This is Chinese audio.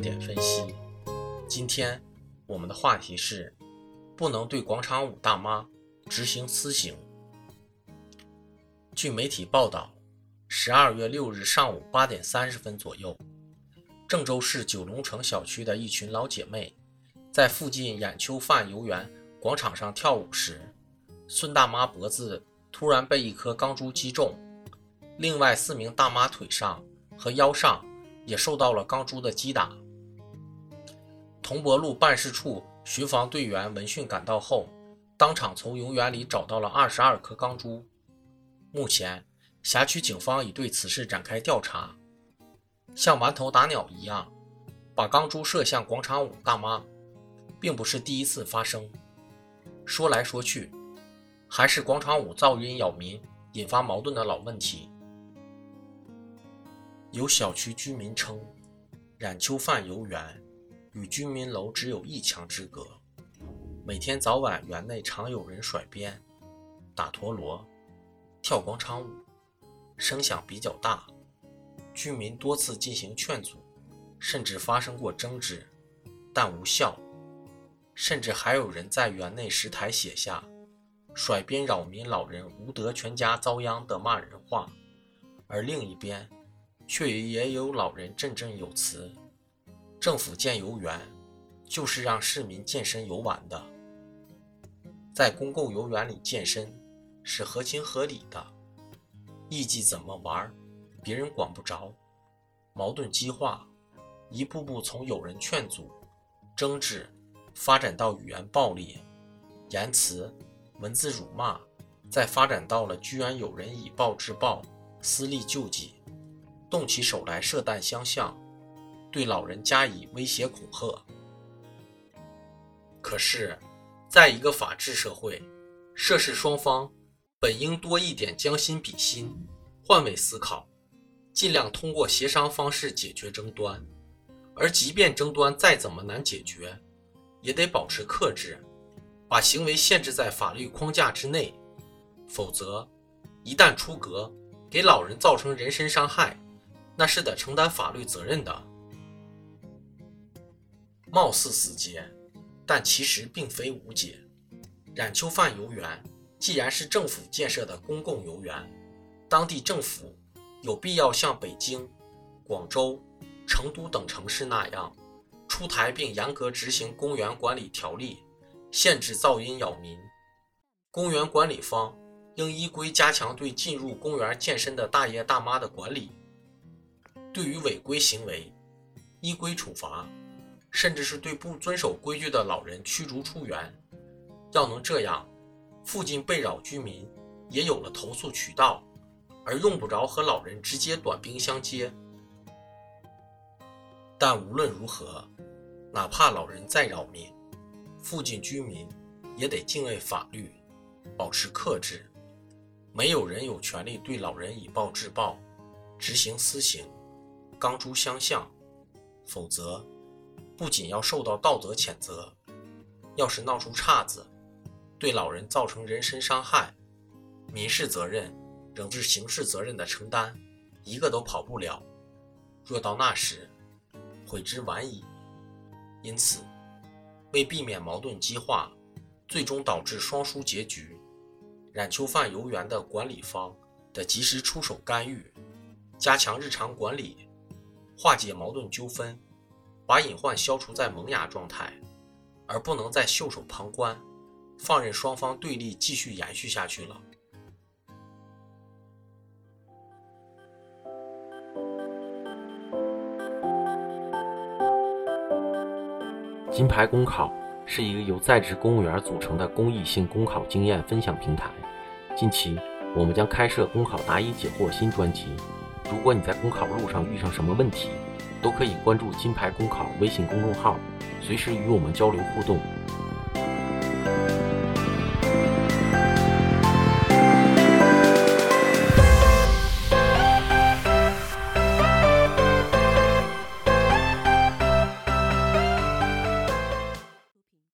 点分析。今天我们的话题是：不能对广场舞大妈执行私刑。据媒体报道，十二月六日上午八点三十分左右，郑州市九龙城小区的一群老姐妹在附近眼秋饭游园广场上跳舞时，孙大妈脖子突然被一颗钢珠击中，另外四名大妈腿上和腰上也受到了钢珠的击打。桐柏路办事处巡防队员闻讯赶到后，当场从游园里找到了二十二颗钢珠。目前，辖区警方已对此事展开调查。像顽头打鸟一样把钢珠射向广场舞大妈，并不是第一次发生。说来说去，还是广场舞噪音扰民，引发矛盾的老问题。有小区居民称，冉秋饭游园。与居民楼只有一墙之隔，每天早晚园内常有人甩鞭、打陀螺、跳广场舞，声响比较大。居民多次进行劝阻，甚至发生过争执，但无效。甚至还有人在园内石台写下“甩鞭扰民老人无德全家遭殃”的骂人话，而另一边却也有老人振振有词。政府建游园，就是让市民健身游玩的。在公共游园里健身是合情合理的，艺伎怎么玩，别人管不着。矛盾激化，一步步从有人劝阻、争执，发展到语言暴力、言辞、文字辱骂，再发展到了居然有人以暴制暴、私利救济，动起手来射弹相向。对老人加以威胁恐吓。可是，在一个法治社会，涉事双方本应多一点将心比心，换位思考，尽量通过协商方式解决争端。而即便争端再怎么难解决，也得保持克制，把行为限制在法律框架之内。否则，一旦出格，给老人造成人身伤害，那是得承担法律责任的。貌似死结，但其实并非无解。冉秋饭游园既然是政府建设的公共游园，当地政府有必要像北京、广州、成都等城市那样，出台并严格执行公园管理条例，限制噪音扰民。公园管理方应依规加强对进入公园健身的大爷大妈的管理，对于违规行为，依规处罚。甚至是对不遵守规矩的老人驱逐出园。要能这样，附近被扰居民也有了投诉渠道，而用不着和老人直接短兵相接。但无论如何，哪怕老人再扰民，附近居民也得敬畏法律，保持克制。没有人有权利对老人以暴制暴，执行私刑，钢珠相向，否则。不仅要受到道德谴责，要是闹出岔子，对老人造成人身伤害，民事责任仍是刑事责任的承担，一个都跑不了。若到那时，悔之晚矣。因此，为避免矛盾激化，最终导致双输结局，冉秋饭游园的管理方得及时出手干预，加强日常管理，化解矛盾纠纷。把隐患消除在萌芽状态，而不能再袖手旁观，放任双方对立继续延续下去了。金牌公考是一个由在职公务员组成的公益性公考经验分享平台。近期，我们将开设公考答疑解惑新专辑。如果你在公考路上遇上什么问题，都可以关注金牌公考微信公众号，随时与我们交流互动。